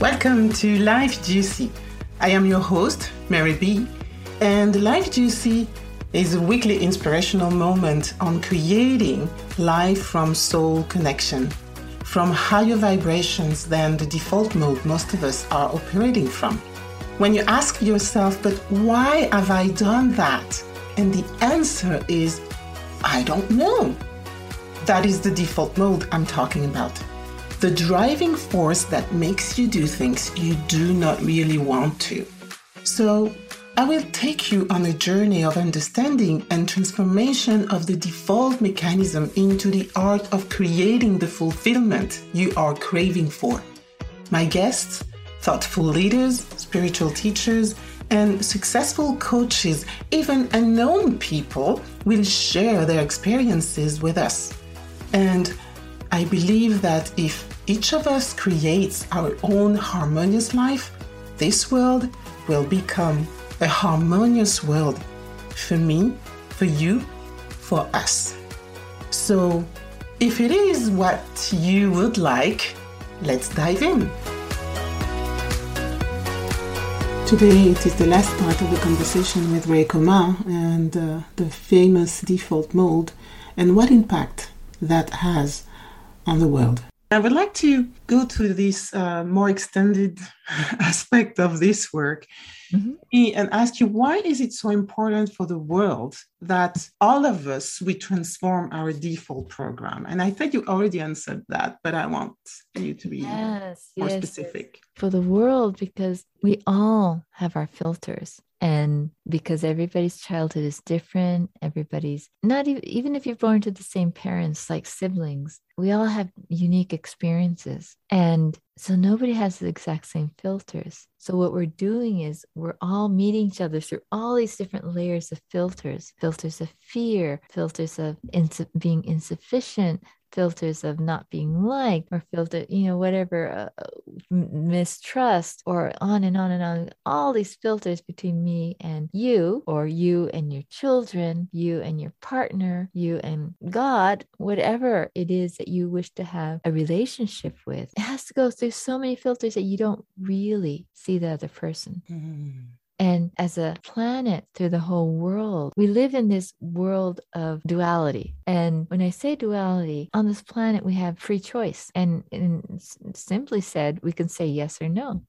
Welcome to Life Juicy. I am your host, Mary B, and Life Juicy is a weekly inspirational moment on creating life from soul connection, from higher vibrations than the default mode most of us are operating from. When you ask yourself, but why have I done that? And the answer is, I don't know. That is the default mode I'm talking about. The driving force that makes you do things you do not really want to. So, I will take you on a journey of understanding and transformation of the default mechanism into the art of creating the fulfillment you are craving for. My guests, thoughtful leaders, spiritual teachers, and successful coaches, even unknown people, will share their experiences with us. And I believe that if each of us creates our own harmonious life, this world will become a harmonious world for me, for you, for us. So, if it is what you would like, let's dive in. Today, it is the last part of the conversation with Ray Comar and uh, the famous default mode and what impact that has on the world. I would like to go to this uh, more extended aspect of this work mm-hmm. and ask you why is it so important for the world that all of us we transform our default program and i think you already answered that but i want you to be yes, more yes, specific yes. for the world because we all have our filters and because everybody's childhood is different everybody's not even even if you're born to the same parents like siblings we all have unique experiences and so nobody has the exact same filters. So what we're doing is we're all meeting each other through all these different layers of filters, filters of fear, filters of ins- being insufficient, filters of not being liked or filter you know whatever uh, uh mistrust or on and on and on. All these filters between me and you or you and your children you and your partner you and god whatever it is that you wish to have a relationship with. It has to go through so many filters that you don't really see the other person. Mm-hmm. And as a planet through the whole world, we live in this world of duality. And when I say duality, on this planet, we have free choice. And, and simply said, we can say yes or no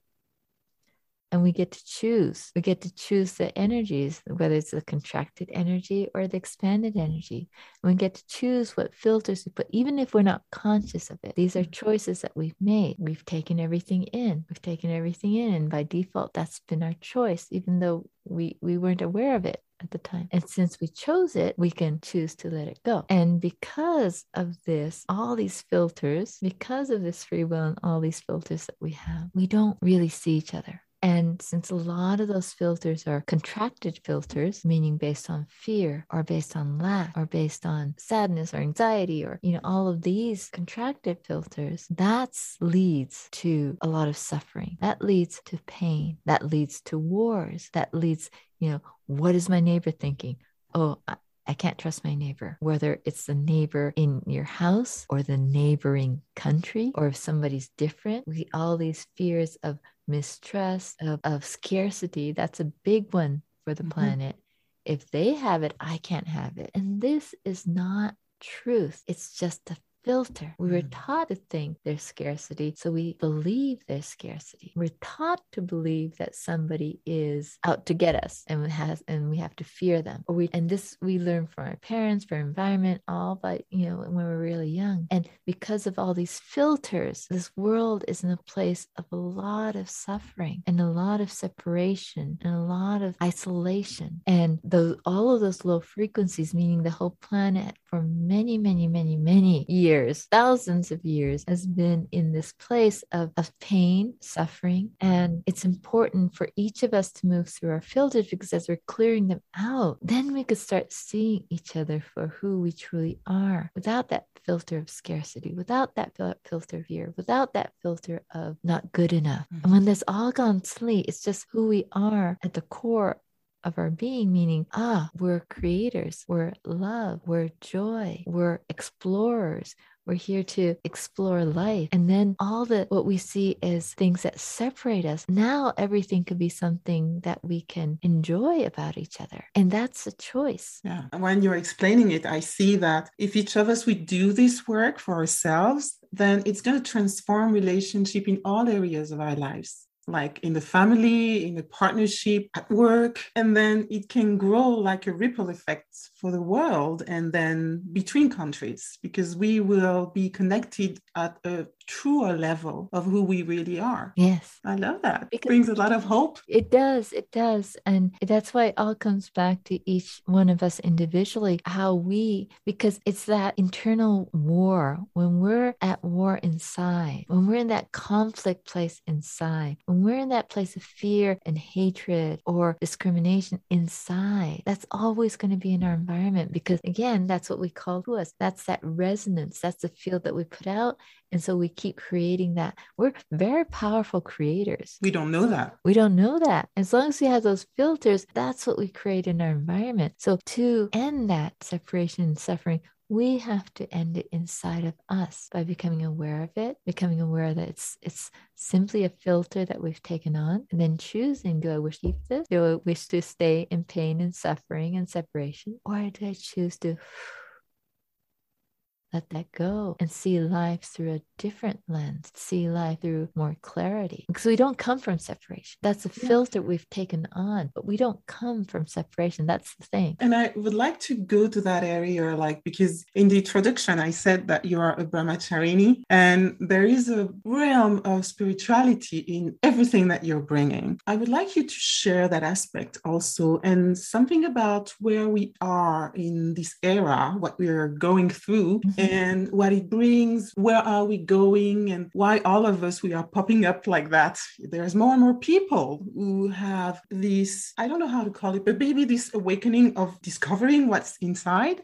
and we get to choose. We get to choose the energies, whether it's the contracted energy or the expanded energy. And we get to choose what filters we put, even if we're not conscious of it. These are mm-hmm. choices that we've made. We've taken everything in. We've taken everything in. And by default, that's been our choice, even though we, we weren't aware of it at the time. And since we chose it, we can choose to let it go. And because of this, all these filters, because of this free will and all these filters that we have, we don't really see each other. And since a lot of those filters are contracted filters, meaning based on fear or based on lack or based on sadness or anxiety or, you know, all of these contracted filters, that leads to a lot of suffering. That leads to pain. That leads to wars. That leads, you know, what is my neighbor thinking? Oh, I, I can't trust my neighbor, whether it's the neighbor in your house or the neighboring country, or if somebody's different. We all these fears of mistrust, of, of scarcity. That's a big one for the mm-hmm. planet. If they have it, I can't have it. And this is not truth. It's just a filter. We were mm. taught to think there's scarcity, so we believe there's scarcity. We're taught to believe that somebody is out to get us and has and we have to fear them. Or we and this we learn from our parents, from our environment, all by you know when we're really young. And because of all these filters, this world is in a place of a lot of suffering and a lot of separation and a lot of isolation. And those all of those low frequencies, meaning the whole planet for many, many, many, many years, thousands of years, has been in this place of, of pain, suffering. And it's important for each of us to move through our filters because as we're clearing them out, then we could start seeing each other for who we truly are without that filter of scarcity, without that filter of fear, without that filter of not good enough. Mm-hmm. And when that's all gone sleep, it's just who we are at the core of our being, meaning, ah, we're creators, we're love, we're joy, we're explorers, We're here to explore life. And then all the what we see as things that separate us, now everything could be something that we can enjoy about each other. And that's a choice. Yeah. When you're explaining it, I see that if each of us we do this work for ourselves, then it's going to transform relationship in all areas of our lives like in the family, in the partnership, at work, and then it can grow like a ripple effect for the world and then between countries because we will be connected at a truer level of who we really are. Yes. I love that. Because it brings a lot of hope. It does. It does. And that's why it all comes back to each one of us individually, how we, because it's that internal war. When we're at war inside, when we're in that conflict place inside, when we're in that place of fear and hatred or discrimination inside, that's always going to be in our environment because, again, that's what we call to us. That's that resonance. That's the field that we put out. And so we keep creating that. We're very powerful creators. We don't know that. We don't know that. As long as we have those filters, that's what we create in our environment. So to end that separation and suffering, we have to end it inside of us by becoming aware of it, becoming aware that it's it's simply a filter that we've taken on, and then choosing do I wish to keep this? Do I wish to stay in pain and suffering and separation? Or do I choose to let that go and see life through a different lens, see life through more clarity. Because we don't come from separation. That's a filter we've taken on, but we don't come from separation. That's the thing. And I would like to go to that area, like, because in the introduction, I said that you are a brahmacharini, and there is a realm of spirituality in everything that you're bringing. I would like you to share that aspect also and something about where we are in this era, what we are going through. And what it brings, where are we going, and why all of us we are popping up like that. There's more and more people who have this, I don't know how to call it, but maybe this awakening of discovering what's inside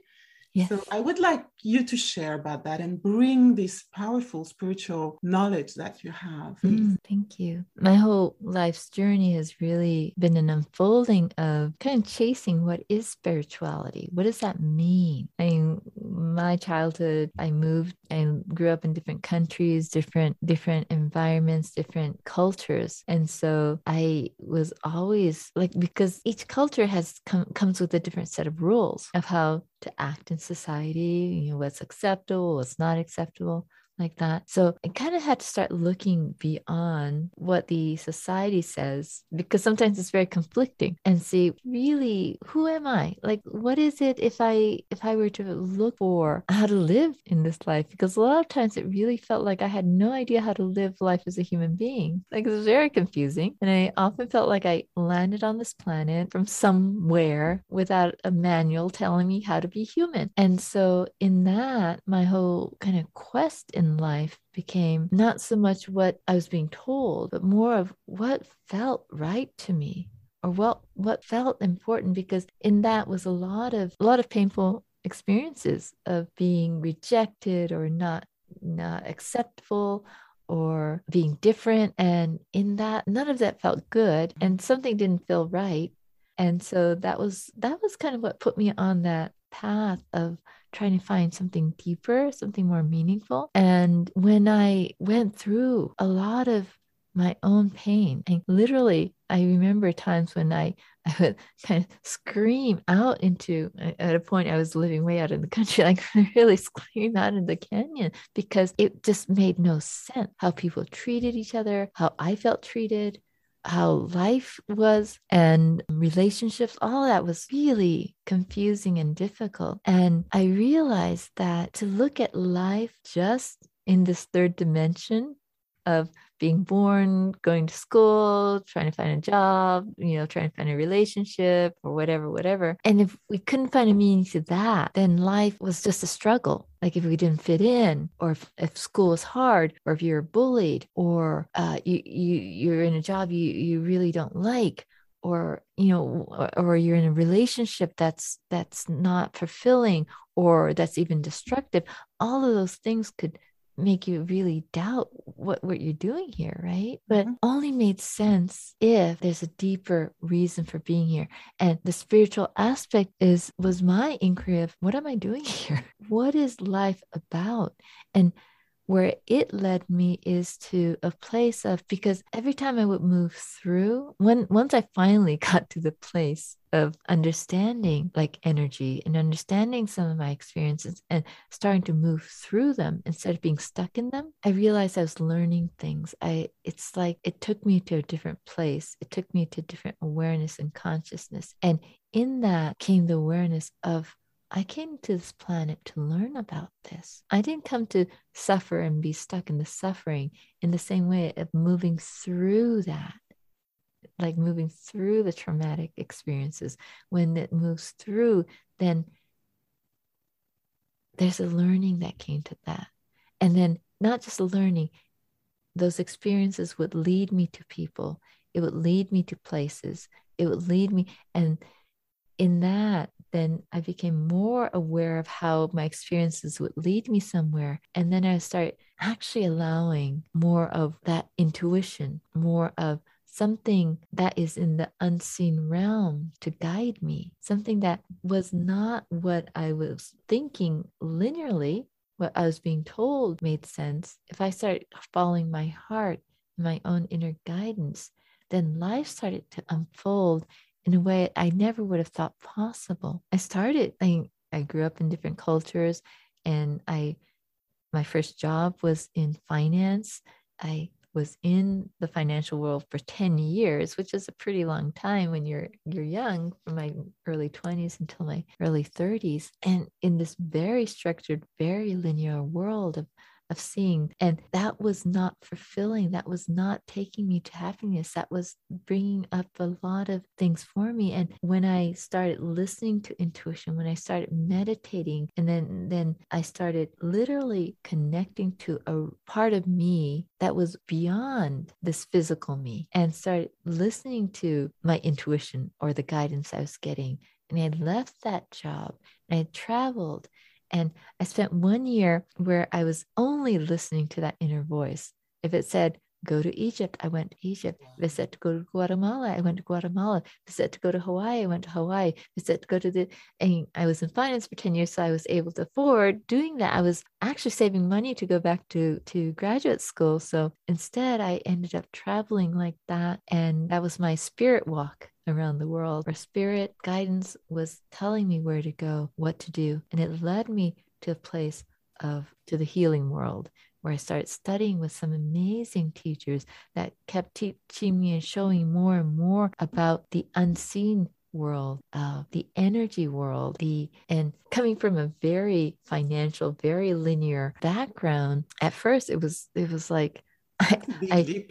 Yes. So I would like you to share about that and bring this powerful spiritual knowledge that you have. Mm, thank you. My whole life's journey has really been an unfolding of kind of chasing what is spirituality. What does that mean? I mean, my childhood, I moved and grew up in different countries, different different environments, different cultures, and so I was always like because each culture has come comes with a different set of rules of how to act in society, you know, what's acceptable, what's not acceptable like that. So I kind of had to start looking beyond what the society says because sometimes it's very conflicting and see really who am I? Like what is it if I if I were to look for how to live in this life? Because a lot of times it really felt like I had no idea how to live life as a human being. Like it was very confusing. And I often felt like I landed on this planet from somewhere without a manual telling me how to be human. And so in that, my whole kind of quest in in life became not so much what I was being told, but more of what felt right to me or what what felt important because in that was a lot of a lot of painful experiences of being rejected or not not acceptable or being different. And in that none of that felt good mm-hmm. and something didn't feel right. And so that was that was kind of what put me on that path of trying to find something deeper, something more meaningful. And when I went through a lot of my own pain, and literally, I remember times when I, I would kind of scream out into, at a point, I was living way out in the country, like really scream out in the canyon because it just made no sense how people treated each other, how I felt treated, how life was and relationships, all that was really confusing and difficult. And I realized that to look at life just in this third dimension of being born, going to school, trying to find a job, you know, trying to find a relationship or whatever, whatever. And if we couldn't find a meaning to that, then life was just a struggle. Like if we didn't fit in, or if, if school was hard, or if you're bullied, or uh, you, you you're in a job you you really don't like, or you know or, or, you're in a relationship that's that's not fulfilling or that's even destructive all of those things could make you really doubt what, what you're doing here, right? But mm-hmm. only made sense if there's a deeper reason for being here. And the spiritual aspect is was my inquiry of what am I doing here? What is life about? And where it led me is to a place of because every time I would move through, when once I finally got to the place of understanding like energy and understanding some of my experiences and starting to move through them instead of being stuck in them, I realized I was learning things. I it's like it took me to a different place. It took me to different awareness and consciousness. And in that came the awareness of I came to this planet to learn about this. I didn't come to suffer and be stuck in the suffering in the same way of moving through that, like moving through the traumatic experiences. When it moves through, then there's a learning that came to that. And then not just learning, those experiences would lead me to people, it would lead me to places, it would lead me. And in that, then I became more aware of how my experiences would lead me somewhere. And then I start actually allowing more of that intuition, more of something that is in the unseen realm to guide me, something that was not what I was thinking linearly, what I was being told made sense. If I started following my heart, my own inner guidance, then life started to unfold in a way I never would have thought possible. I started, I, I grew up in different cultures and I, my first job was in finance. I was in the financial world for 10 years, which is a pretty long time when you're you're young, from my early 20s until my early 30s. And in this very structured, very linear world of of seeing. And that was not fulfilling. That was not taking me to happiness. That was bringing up a lot of things for me. And when I started listening to intuition, when I started meditating, and then, then I started literally connecting to a part of me that was beyond this physical me and started listening to my intuition or the guidance I was getting. And I left that job and I traveled and I spent one year where I was only listening to that inner voice. If it said, go to Egypt, I went to Egypt. If it said to go to Guatemala, I went to Guatemala. If it said to go to Hawaii, I went to Hawaii. If it said to go to the, and I was in finance for 10 years, so I was able to afford doing that. I was actually saving money to go back to, to graduate school. So instead, I ended up traveling like that. And that was my spirit walk around the world Our spirit guidance was telling me where to go, what to do. And it led me to a place of to the healing world where I started studying with some amazing teachers that kept teaching me and showing more and more about the unseen world, uh, the energy world, the and coming from a very financial, very linear background. At first, it was it was like I, I,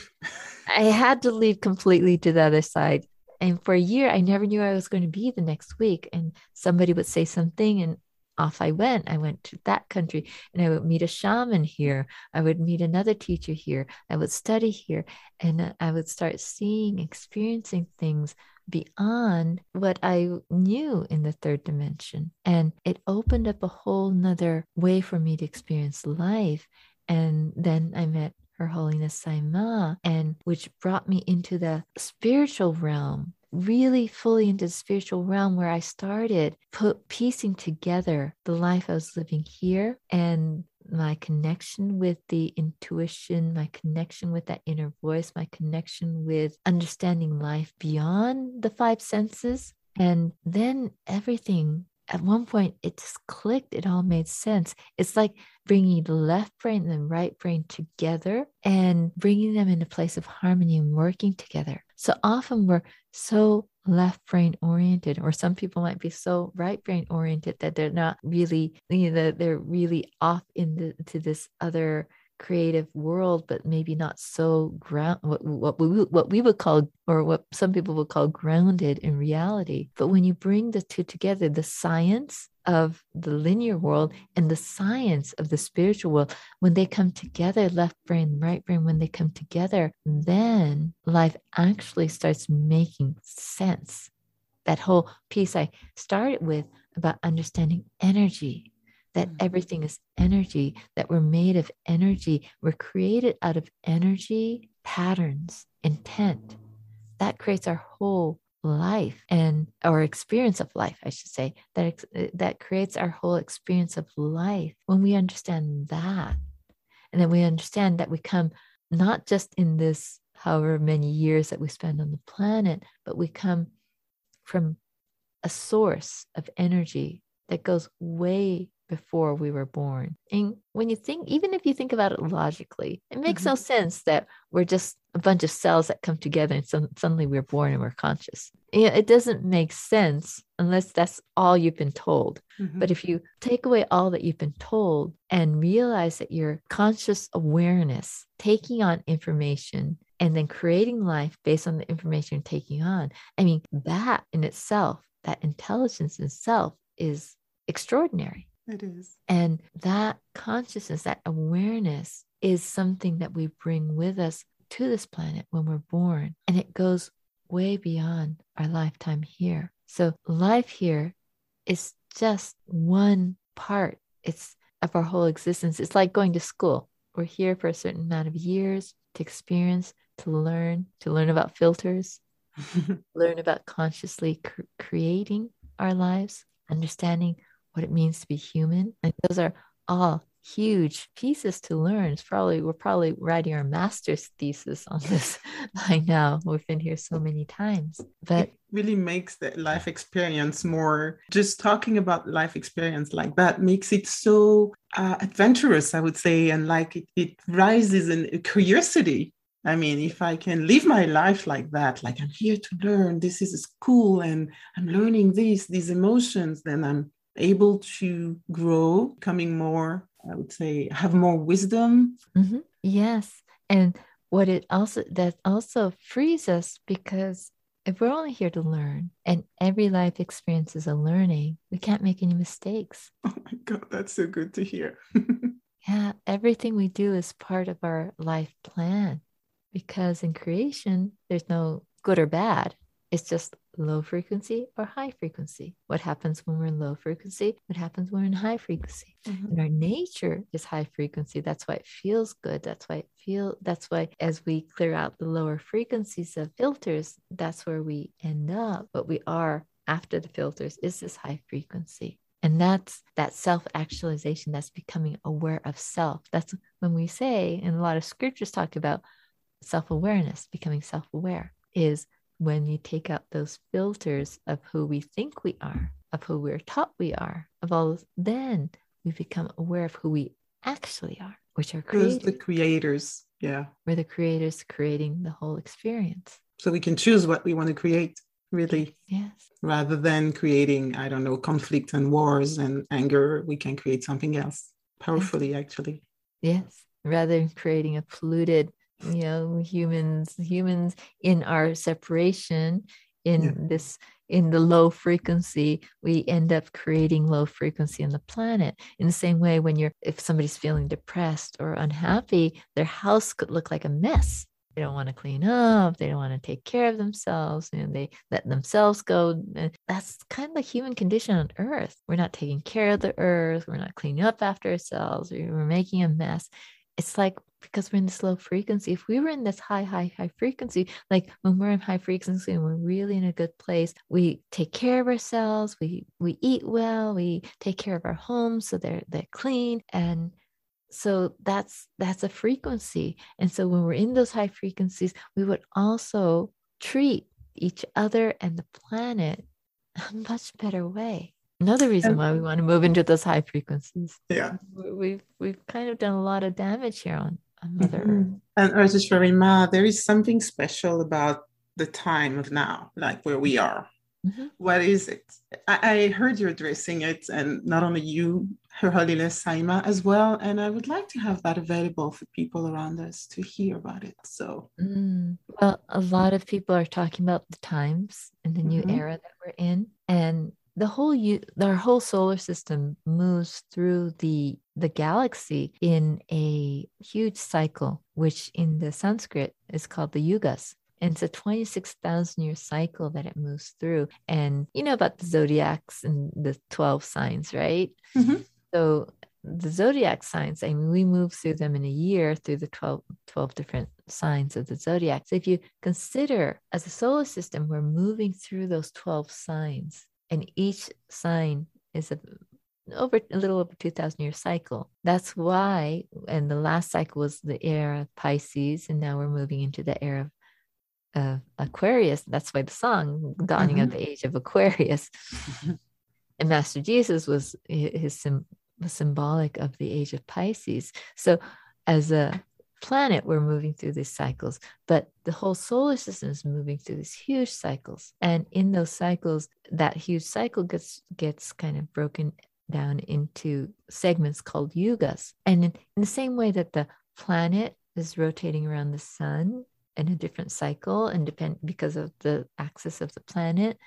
I had to leave completely to the other side and for a year, I never knew I was going to be the next week. And somebody would say something, and off I went. I went to that country and I would meet a shaman here. I would meet another teacher here. I would study here. And uh, I would start seeing, experiencing things beyond what I knew in the third dimension. And it opened up a whole nother way for me to experience life. And then I met her Holiness Sai Maa, and which brought me into the spiritual realm, really fully into the spiritual realm where I started put piecing together the life I was living here and my connection with the intuition, my connection with that inner voice, my connection with understanding life beyond the five senses. And then everything at one point it just clicked. It all made sense. It's like bringing the left brain and the right brain together and bringing them in a place of harmony and working together. So often we're so left brain oriented or some people might be so right brain oriented that they're not really you know they're really off into this other creative world, but maybe not so ground what, what we what we would call or what some people would call grounded in reality. But when you bring the two together, the science of the linear world and the science of the spiritual world, when they come together, left brain, right brain, when they come together, then life actually starts making sense. That whole piece I started with about understanding energy that Mhm. everything is energy, that we're made of energy, we're created out of energy, patterns, intent. That creates our whole life and our experience of life i should say that that creates our whole experience of life when we understand that and then we understand that we come not just in this however many years that we spend on the planet but we come from a source of energy that goes way before we were born. And when you think, even if you think about it logically, it makes no sense that we're just a bunch of cells that come together and some, suddenly we're born and we're conscious. You know, it doesn't make sense unless that's all you've been told. Mhm. But if you take away all that you've been told and realize that your conscious awareness, taking on information and then creating life based on the information you're taking on, I mean, that in itself, that intelligence in itself is extraordinary. It is. And that consciousness, that awareness is something that we bring with us to this planet when we're born. And it goes way beyond our lifetime here. So life here is just one part. It's of our whole existence. It's like going to school. We're here for a certain amount of years to experience, to learn, to learn about filters, learn about consciously cr- creating our lives, understanding what it means to be human. And those are all huge pieces to learn. It's probably we're probably writing our master's thesis on this by now. We've been here so many times. But really makes the life experience more just talking about life experience like that makes it so uh, adventurous i would say and like it, it rises in curiosity i mean if i can live my life like that like i'm here to learn this is school and i'm learning these, these emotions then i'm able to grow becoming more i would say have more wisdom Mhm. Yes. And what it also that also frees us because if we're only here to learn and every life experience is a learning, we can't make any mistakes. oh my god that's so good to hear Yeah, everything we do is part of our life plan because in creation, there's no good or bad. It's just low frequency or high frequency. What happens when we're in low frequency? What happens when we're in high frequency? Mm-hmm. And our nature is high frequency. That's why it feels good. That's why it feel that's why as we clear out the lower frequencies of filters, that's where we end up. What we are after the filters is this high frequency. And that's that self actualization, that's becoming aware of self. That's when we say, and a lot of scriptures talk about self awareness, becoming self aware, is when you take out those filters of who we think we are, of who we're taught we are, of all those, then we become aware of who we actually are, which are creators. the creators yeah We're the creators creating the whole experience. so we can choose what we want to create really Yes. rather than creating i don't know conflict and wars and anger we can create something else powerfully actually Yes. Rather than creating a polluted, you know, humans, humans in our separation, in Yeah. this, in the low frequency, we end up creating low frequency on the planet. In the same way, when you're, if somebody's feeling depressed or unhappy, their house could look like a mess. They don't want to clean up. They don't want to take care of themselves. And they let themselves go. And that's kind of the human condition on earth. We're not taking care of the earth. We're not cleaning up after ourselves. We're making a mess. It's like because we're in this low frequency. If we were in this high, high, high frequency, like when we're in high frequency and we're really in a good place, we take care of ourselves. We we eat well. We take care of our homes so they're they're clean and so that's that's a frequency and so when we're in those high frequencies we would also treat each other and the planet a much better way another reason why we want to move into those high frequencies yeah we've we've kind of done a lot of damage here on, Mhm. earth and Earth Sharima, there is something special about the time of now like where we are Mhm. What is it I, I heard you addressing it and not only you her holiness Sai Maa as well and i would like to have that available for people around us to hear about it so Mm. Well, a lot of people are talking about the times and the new Mhm. era that we're in, and the whole our whole solar system moves through the the galaxy in a huge cycle, which in the Sanskrit is called the yugas. And it's a 26,000 year cycle that it moves through. And you know about the zodiacs and the 12 signs, right? Mhm. So the zodiac signs, I mean, we move through them in a year through the 12, 12 different signs of the zodiac. So if you consider as a solar system, we're moving through those 12 signs, and each sign is a over a little over 2000 year cycle that's why and the last cycle was the era of pisces and now we're moving into the era of, of aquarius that's why the song dawning mm-hmm. of the age of aquarius and master jesus was his was symbolic of the age of Pisces. So, as a planet, we're moving through these cycles, but the whole solar system is moving through these huge cycles. And in those cycles, that huge cycle gets gets kind of broken down into segments called yugas. And in, in the same way that the planet is rotating around the sun in a different cycle and depend because of the axis of the planet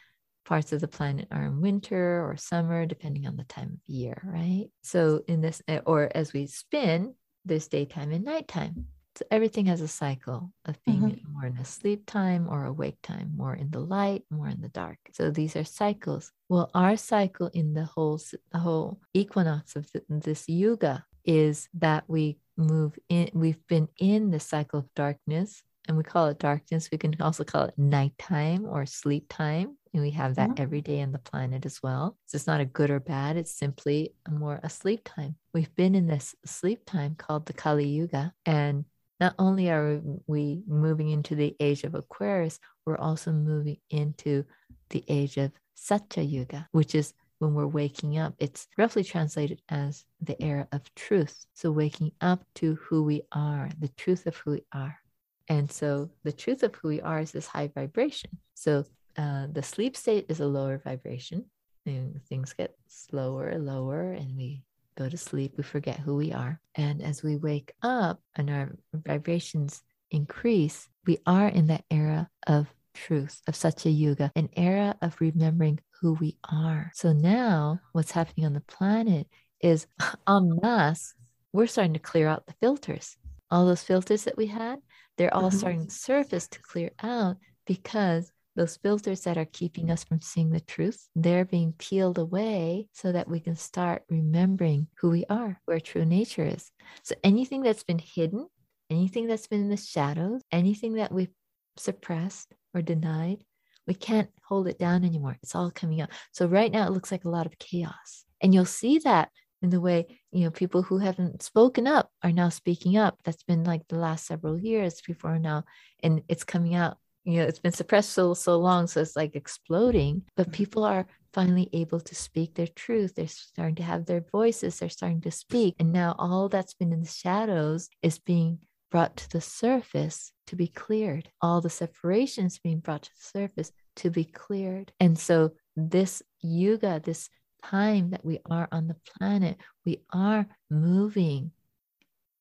parts of the planet are in winter or summer, depending on the time of year, right? So, in this, or as we spin, there's daytime and nighttime. So, everything has a cycle of being mm-hmm. more in a sleep time or awake time, more in the light, more in the dark. So, these are cycles. Well, our cycle in the whole, the whole equinox of the, this yuga is that we move in, we've been in the cycle of darkness and we call it darkness. We can also call it nighttime or sleep time. And we have that mm-hmm. every day on the planet as well. So it's not a good or bad, it's simply a more a sleep time. We've been in this sleep time called the Kali Yuga. And not only are we moving into the age of Aquarius, we're also moving into the age of Satya Yuga, which is when we're waking up. It's roughly translated as the era of truth. So, waking up to who we are, the truth of who we are. And so, the truth of who we are is this high vibration. So, uh, the sleep state is a lower vibration. And things get slower lower, and we go to sleep. We forget who we are. And as we wake up and our vibrations increase, we are in that era of truth, of Satya Yuga, an era of remembering who we are. So now, what's happening on the planet is en masse, we're starting to clear out the filters. All those filters that we had, they're all mm-hmm. starting to surface to clear out because those filters that are keeping us from seeing the truth, they're being peeled away so that we can start remembering who we are, where true nature is. So anything that's been hidden, anything that's been in the shadows, anything that we've suppressed or denied, we can't hold it down anymore. It's all coming out. So right now it looks like a lot of chaos. And you'll see that in the way, you know, people who haven't spoken up are now speaking up. That's been like the last several years before now. And it's coming out you know it's been suppressed so so long so it's like exploding but mm-hmm. people are finally able to speak their truth they're starting to have their voices they're starting to speak and now all that's been in the shadows is being brought to the surface to be cleared all the separations being brought to the surface to be cleared and so this yuga this time that we are on the planet we are moving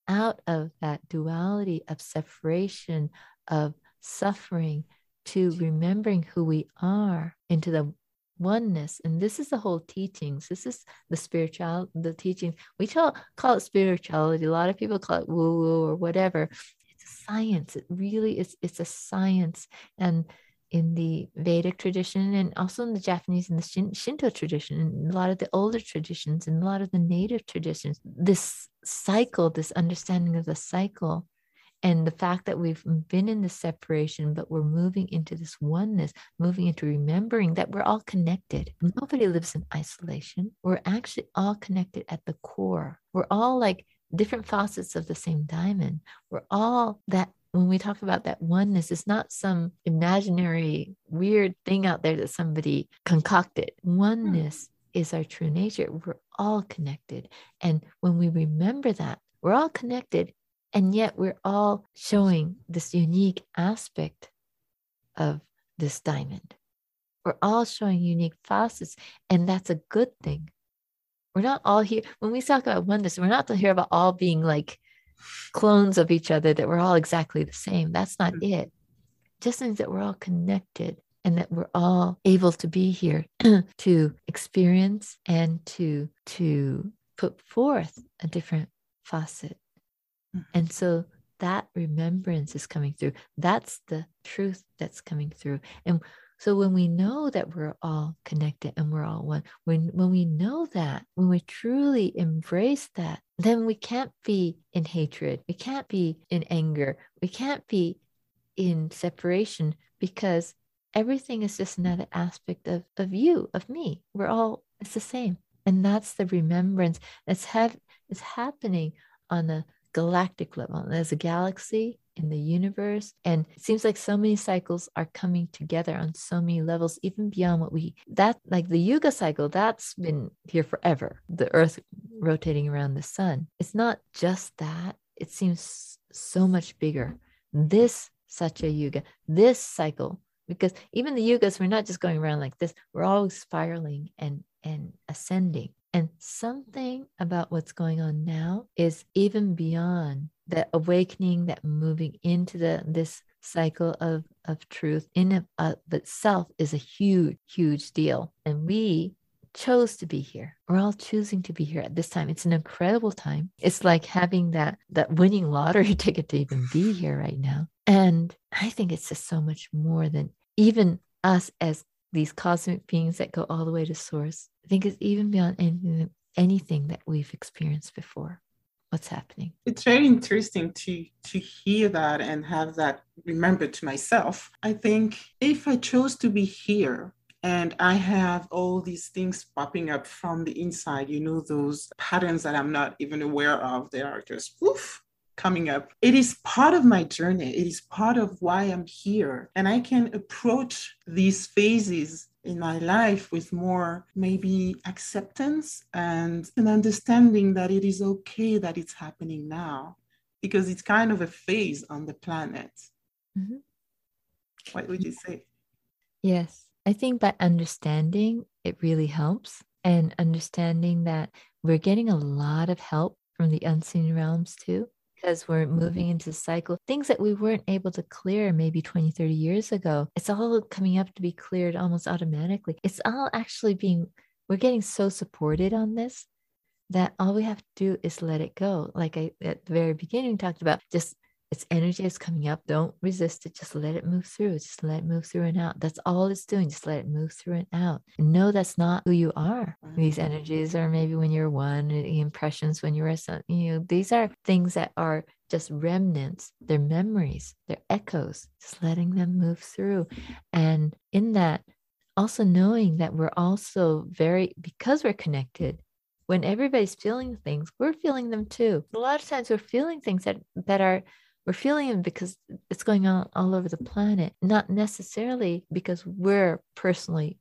out of that duality of separation of suffering to remembering who we are into the oneness. And this is the whole teachings. This is the spiritual the teaching. We call, call it spirituality. A lot of people call it woo woo or whatever. It's a science. It really is it's a science. And in the vedic tradition and also in the japanese and the shinto tradition and a lot of the older traditions and a lot of the native traditions this cycle this understanding of the cycle and the fact that we've been in this separation, but we're moving into this oneness, moving into remembering that we're all connected. Nobody lives in isolation. We're actually all connected at the core. We're all like different facets of the same diamond. We're all that when we talk about that oneness, it's not some imaginary weird thing out there that somebody concocted. Oneness hmm. is our true nature. We're all connected. And when we remember that, we're all connected and yet we're all showing this unique aspect of this diamond. We're all showing unique facets, and that's a good thing. We're not all here. When we talk about oneness, we're not here about all being like clones of each other, that we're all exactly the same. That's not mm-hmm. it. Just means that we're all connected and that we're all able to be here to experience and to to put forth a different facet and so that remembrance is coming through. That's the truth that's coming through. And So when we know that we're all connected and we're all one, when when we know that, when we truly embrace that, then we can't be in hatred, we can't be in anger, we can't be in separation because everything is just another aspect of, of you, of me. We're all it's the same. And that's the remembrance that's have is happening on a galactic level. There's a galaxy in the universe. And it seems like so many cycles are coming together on so many levels, even beyond what we that like the Yuga cycle, that's been here forever. The earth rotating around the sun. It's not just that, it seems so much bigger. This Satya Yuga, this cycle, because even the yugas, we're not just going around like this, we're always spiraling and and ascending. And something about what's going on now is even beyond that awakening, that moving into the this cycle of of truth in of itself is a huge, huge deal. And we chose to be here. We're all choosing to be here at this time. It's an incredible time. It's like having that that winning lottery ticket to even be here right now. And I think it's just so much more than even us as these cosmic beings that go all the way to source. I think it's even beyond anything, anything that we've experienced before. What's happening? It's very interesting to to hear that and have that remembered to myself. I think if I chose to be here and I have all these things popping up from the inside, you know, those patterns that I'm not even aware of, they are just poof, coming up. It is part of my journey. It is part of why I'm here. And I can approach these phases in my life with more maybe acceptance and an understanding that it is okay that it's happening now because it's kind of a phase on the planet. Mm-hmm. What would you say? Yes, I think by understanding it really helps and understanding that we're getting a lot of help from the unseen realms too because we're moving into cycle things that we weren't able to clear maybe 20 30 years ago it's all coming up to be cleared almost automatically. It's all actually being we're getting so supported on this that all we have to do is let it go. Like i at the very beginning talked about just it's energy is coming up. Don't resist it. Just let it move through. Just let it move through and out. That's all it's doing. Just let it move through and out. And know that's not who you are. These mm-hmm. energies are maybe when you're one, eh, the impressions when you were some, you know, these are things that are just remnants. They're memories. They're echoes. Just letting them move through. And in that, also knowing that we're also very, because we're connected, when everybody's feeling things, we're feeling them too. A lot of times we're feeling things that, that are we're feeling it because it's going on all over the planet, not necessarily because we're personally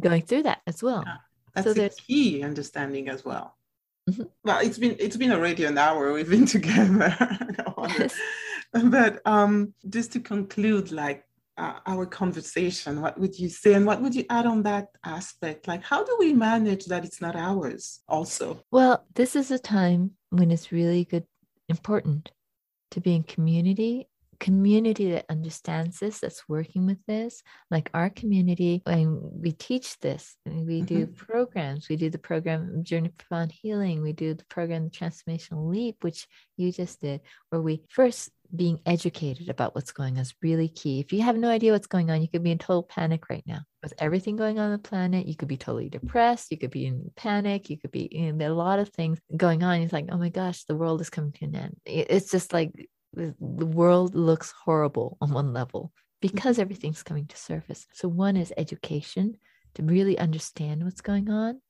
going through that as well. Yeah, that's so the key understanding as well. Mm-hmm. Well, it's been it's been already an hour we've been together, but um, just to conclude, like uh, our conversation, what would you say, and what would you add on that aspect? Like, how do we manage that it's not ours? Also, well, this is a time when it's really good, important to be in community community that understands this that's working with this like our community and we teach this and we mm-hmm. do programs we do the program journey profound healing we do the program the transformational leap which you just did where we first being educated about what's going on is really key. If you have no idea what's going on you could be in total panic right now. With everything going on, the planet you could be totally depressed you could be in panic you could be in a lot of things going on. It's like oh my gosh the world is coming to an end. It's just like the, world looks horrible on one level because everything's coming to surface. So, one is education to really understand what's going on,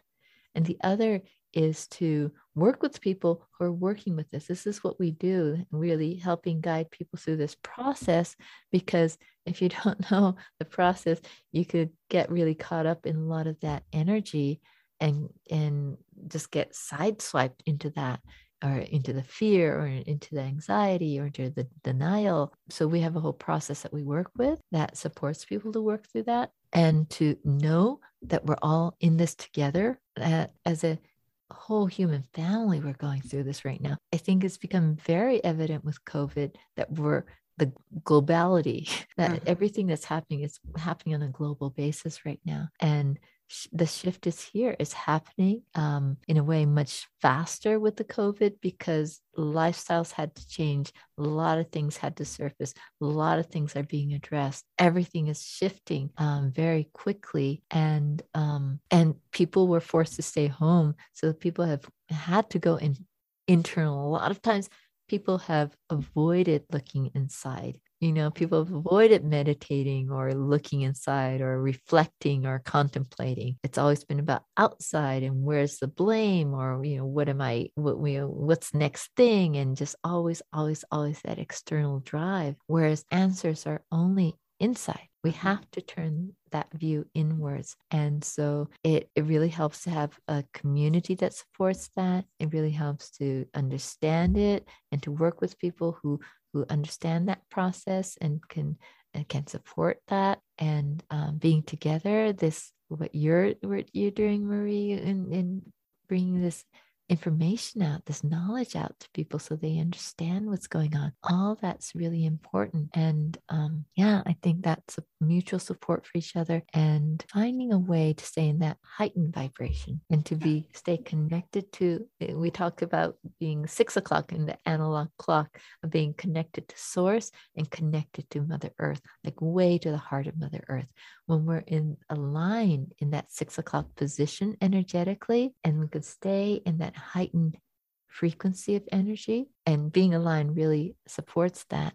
and the other is to work with people who are working with this. This is what we do, really helping guide people through this process. Because if you don't know the process, you could get really caught up in a lot of that energy and and just get sideswiped into that or into the fear or into the anxiety or into the denial. So we have a whole process that we work with that supports people to work through that and to know that we're all in this together as a whole human family we're going through this right now. I think it's become very evident with COVID that we're the globality that mm-hmm. everything that's happening is happening on a global basis right now and the shift is here. It's happening um, in a way much faster with the COVID because lifestyles had to change. A lot of things had to surface. A lot of things are being addressed. Everything is shifting um, very quickly, and um, and people were forced to stay home. So people have had to go in internal. A lot of times, people have avoided looking inside you know, people have avoided meditating or looking inside or reflecting or contemplating. It's always been about outside and where's the blame or, you know, what am I, what we, what's next thing? And just always, always, always that external drive. Whereas answers are only inside. We mm-hmm. have to turn that view inwards. And so it, it really helps to have a community that supports that. It really helps to understand it and to work with people who who understand that process and can and can support that and um, being together this what you're what you're doing marie in in bringing this information out, this knowledge out to people so they understand what's going on. All that's really important. And um, yeah, I think that's a mutual support for each other and finding a way to stay in that heightened vibration and to be stay connected to. Eh, we talked about being six o'clock in the analog clock of being connected to source and connected to Mother Earth, like way to the heart of Mother Earth. When we're in aligned in that six o'clock position energetically, and we could stay in that heightened frequency of energy, and being aligned really supports that.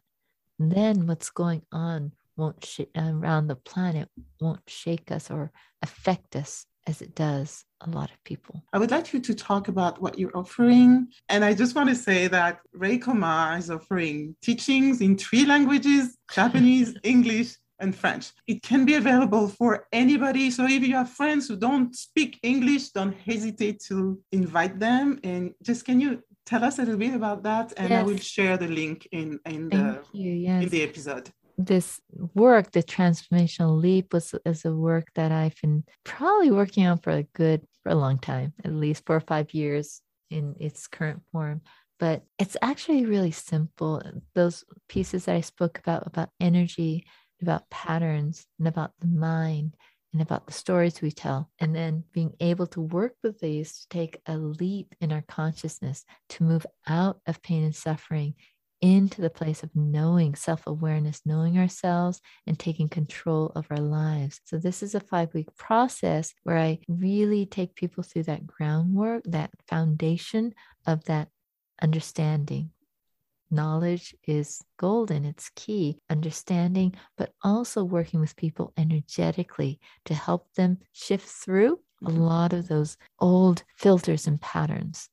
then what's going on won't sh- around the planet won't shake us or affect us as it does a lot of people. I would like you to talk about what you're offering. And I just want to say that Ray Koma is offering teachings in three languages Japanese, English, and French. It can be available for anybody. So if you have friends who don't speak English, don't hesitate to invite them. And just can you tell us a little bit about that? And yes. I will share the link in, in, the, yes. in the episode this work, the transformational leap, was is a work that I've been probably working on for a good for a long time, at least four or five years in its current form. But it's actually really simple. Those pieces that I spoke about about energy about patterns and about the mind and about the stories we tell. And then being able to work with these to take a leap in our consciousness to move out of pain and suffering into the place of knowing self awareness, knowing ourselves, and taking control of our lives. So, this is a five week process where I really take people through that groundwork, that foundation of that understanding, knowledge is golden, it's key, understanding, but also working with people energetically to help them shift through a mm-hmm. lot of those old filters and patterns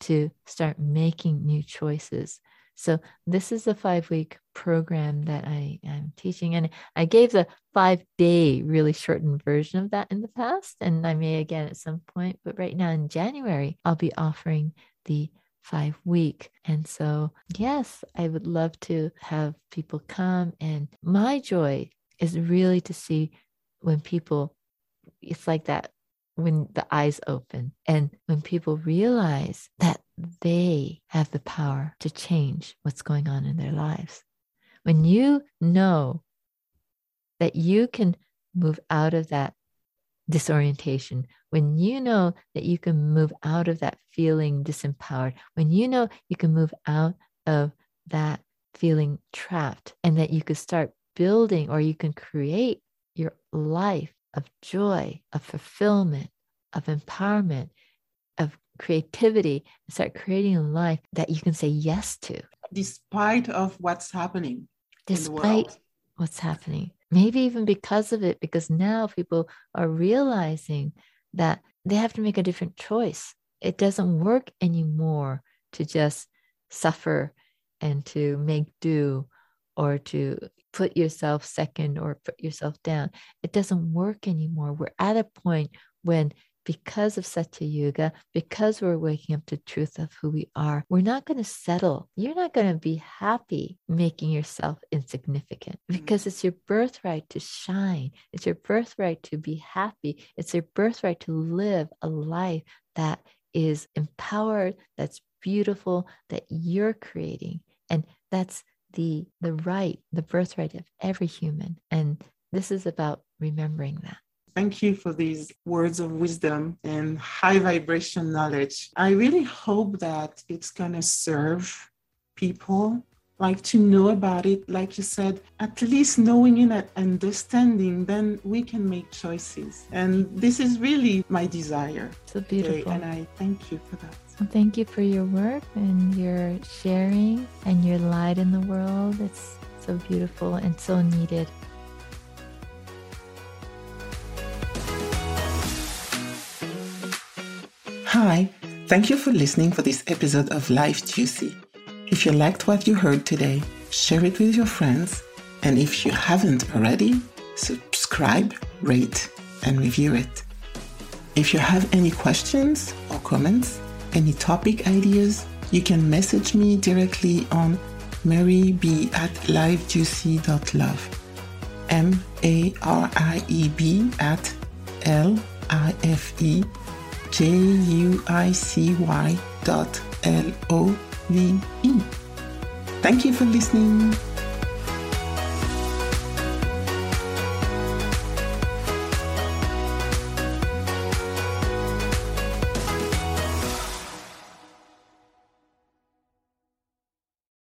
to start making new choices. So, this is a five week program that I am teaching. And I gave the five day, really shortened version of that in the past. And I may again at some point. But right now in January, I'll be offering the five week. And so, yes, I would love to have people come. And my joy is really to see when people, it's like that when the eyes open and when people realize that they have the power to change what's going on in their lives. When you know that you can move out of that disorientation, when you know that you can move out of that feeling disempowered, when you know you can move out of that feeling trapped, and that you could start building or you can create your life of joy, of fulfillment, of empowerment, of creativity, start creating a life that you can say yes to. Despite of what's happening. Despite what's happening maybe even because of it, because now people are realizing that they have to make a different choice. It doesn't work anymore to just suffer and to make do or to put yourself second or put yourself down. It doesn't work anymore. We're at a point when because of Satya Yuga, because we're waking up to truth of who we are, we're not going to settle. You're not going to be happy making yourself insignificant mm-hmm. because it's your birthright to shine. It's your birthright to be happy. It's your birthright to live a life that is empowered, that's beautiful, that you're creating. And that's the the right, the birthright of every human. And this is about remembering that. Thank you for these words of wisdom and high vibration knowledge. I really hope that it's going to serve people like to know about it like you said at least knowing it and understanding then we can make choices. And this is really my desire. So beautiful and i thank you for that. Well, thank you for your work and your sharing and your light in the world. It's so beautiful and so needed Hi, thank you for listening for this episode of Life Juicy. If you liked what you heard today, share it with your friends. And if you haven't already, subscribe, rate, and review it. If you have any questions or comments, any topic ideas, you can message me directly on marieb at lifejuicy.love. M A R I E B at L I F E J U I C Y dot L O V E. Thank you for listening.